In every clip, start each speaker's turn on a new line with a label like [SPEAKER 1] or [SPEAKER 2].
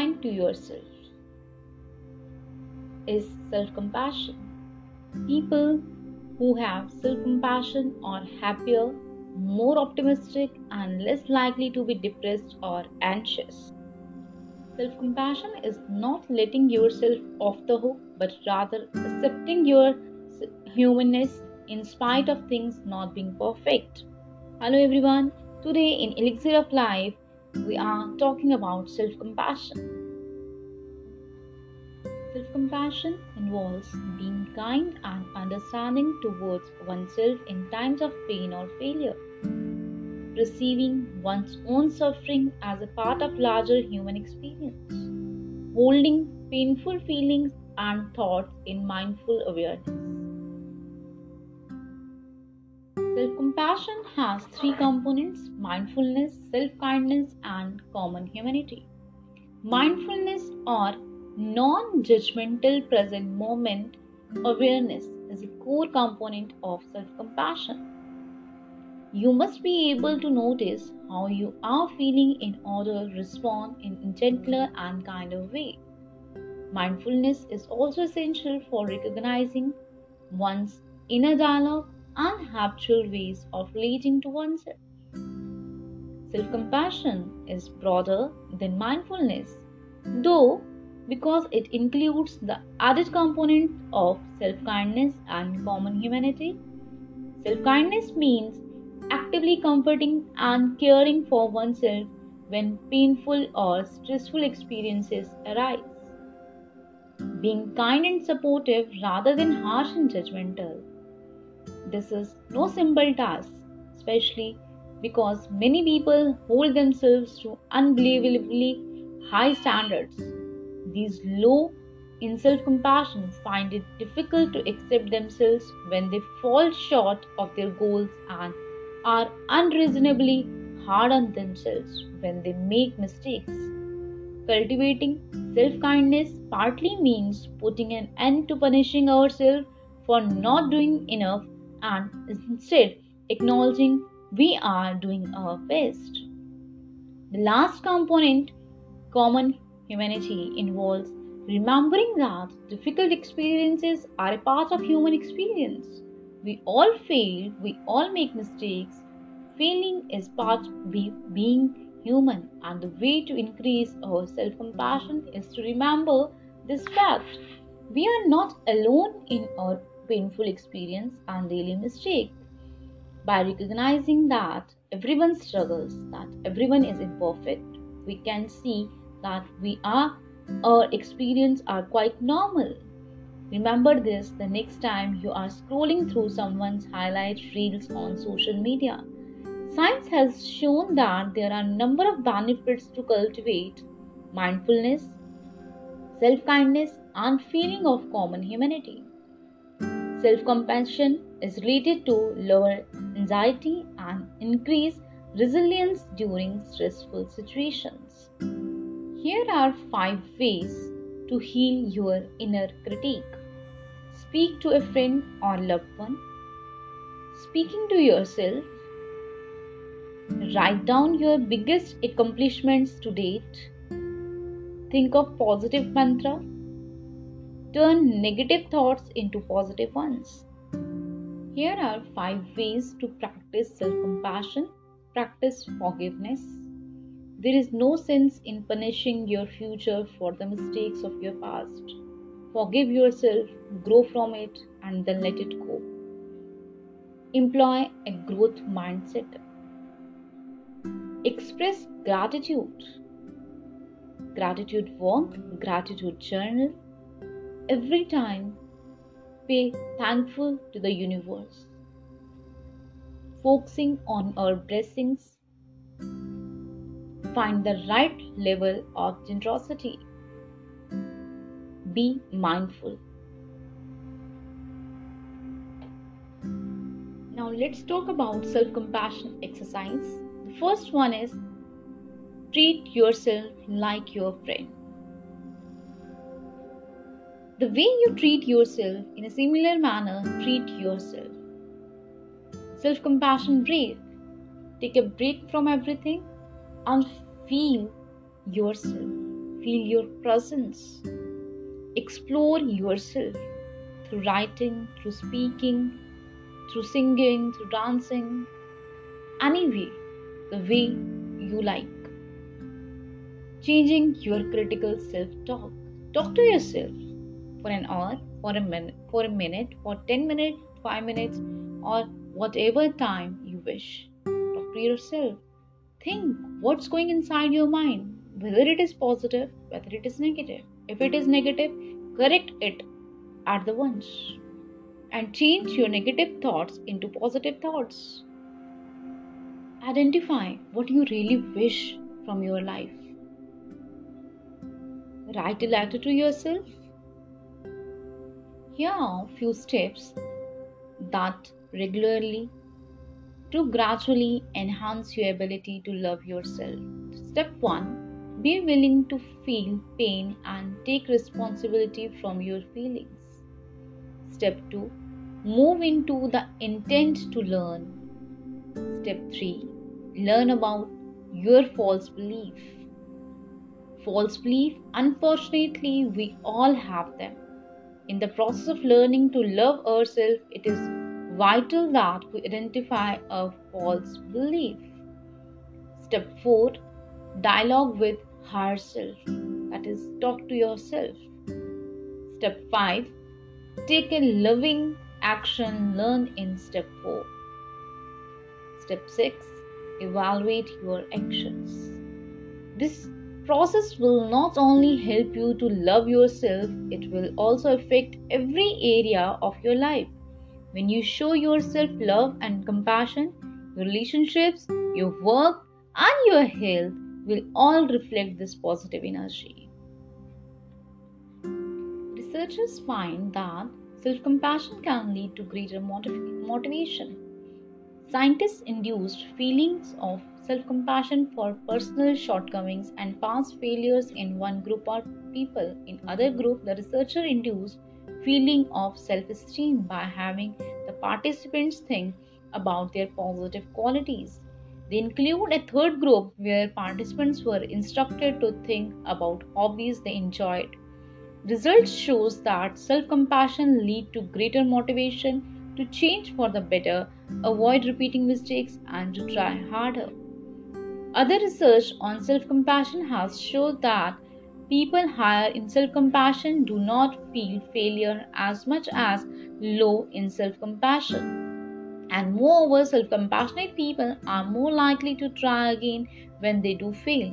[SPEAKER 1] kind to yourself is self compassion. People who have self compassion are happier, more optimistic, and less likely to be depressed or anxious. Self compassion is not letting yourself off the hook, but rather accepting your humanness in spite of things not being perfect. Hello, everyone. Today in Elixir of Life, we are talking about self compassion. Self compassion involves being kind and understanding towards oneself in times of pain or failure. Receiving one's own suffering as a part of larger human experience. Holding painful feelings and thoughts in mindful awareness. Self compassion has three components mindfulness, self kindness, and common humanity. Mindfulness or Non judgmental present moment awareness is a core component of self compassion. You must be able to notice how you are feeling in order to respond in a gentler and kinder way. Mindfulness is also essential for recognizing one's inner dialogue and ways of relating to oneself. Self compassion is broader than mindfulness, though because it includes the added component of self kindness and common humanity. Self kindness means actively comforting and caring for oneself when painful or stressful experiences arise. Being kind and supportive rather than harsh and judgmental. This is no simple task, especially because many people hold themselves to unbelievably high standards these low in self compassion find it difficult to accept themselves when they fall short of their goals and are unreasonably hard on themselves when they make mistakes. Cultivating self kindness partly means putting an end to punishing ourselves for not doing enough and instead acknowledging we are doing our best. The last component, common Humanity involves remembering that difficult experiences are a part of human experience. We all fail, we all make mistakes. Failing is part of being human, and the way to increase our self compassion is to remember this fact. We are not alone in our painful experience and daily mistake. By recognizing that everyone struggles, that everyone is imperfect, we can see that we are our experience are quite normal. Remember this the next time you are scrolling through someone's highlight reels on social media. Science has shown that there are a number of benefits to cultivate mindfulness, self-kindness, and feeling of common humanity. Self-compassion is related to lower anxiety and increase resilience during stressful situations. Here are five ways to heal your inner critique. Speak to a friend or loved one. Speaking to yourself. Write down your biggest accomplishments to date. Think of positive mantra. Turn negative thoughts into positive ones. Here are five ways to practice self compassion, practice forgiveness, there is no sense in punishing your future for the mistakes of your past. Forgive yourself, grow from it, and then let it go. Employ a growth mindset. Express gratitude. Gratitude walk, gratitude journal. Every time, be thankful to the universe. Focusing on our blessings Find the right level of generosity. Be mindful. Now let's talk about self compassion exercise. The first one is treat yourself like your friend. The way you treat yourself in a similar manner, treat yourself. Self compassion break. Take a break from everything and feel yourself. Feel your presence. Explore yourself through writing, through speaking, through singing, through dancing, any way, the way you like. Changing your critical self talk. Talk to yourself for an hour, for a minute, for a minute, for 10 minutes, 5 minutes, or whatever time you wish. Talk to yourself. Think what's going inside your mind, whether it is positive, whether it is negative. If it is negative, correct it at the once and change your negative thoughts into positive thoughts. Identify what you really wish from your life. Write a letter to yourself. Here are few steps that regularly to gradually enhance your ability to love yourself. Step 1 Be willing to feel pain and take responsibility from your feelings. Step 2 Move into the intent to learn. Step 3 Learn about your false belief. False belief, unfortunately, we all have them. In the process of learning to love ourselves, it is vital that we identify a false belief. Step 4 Dialogue with higher self. That is, talk to yourself. Step 5 Take a loving action learned in step 4. Step 6 Evaluate your actions. This process will not only help you to love yourself, it will also affect every area of your life. When you show yourself love and compassion, your relationships, your work, and your health will all reflect this positive energy. Researchers find that self compassion can lead to greater motiv- motivation. Scientists induced feelings of self compassion for personal shortcomings and past failures in one group of people. In other group, the researcher induced feeling of self-esteem by having the participants think about their positive qualities. They include a third group where participants were instructed to think about hobbies they enjoyed. Results shows that self-compassion lead to greater motivation to change for the better, avoid repeating mistakes and to try harder. Other research on self-compassion has shown that People higher in self compassion do not feel failure as much as low in self compassion. And moreover, self compassionate people are more likely to try again when they do fail.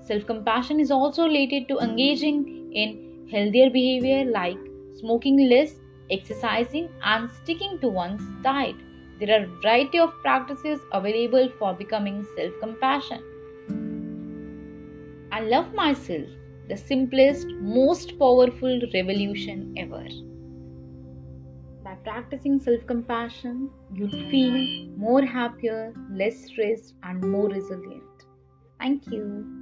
[SPEAKER 1] Self compassion is also related to engaging in healthier behavior like smoking less, exercising, and sticking to one's diet. There are a variety of practices available for becoming self compassion. I love myself the simplest, most powerful revolution ever. By practicing self compassion, you'll feel more happier, less stressed, and more resilient. Thank you.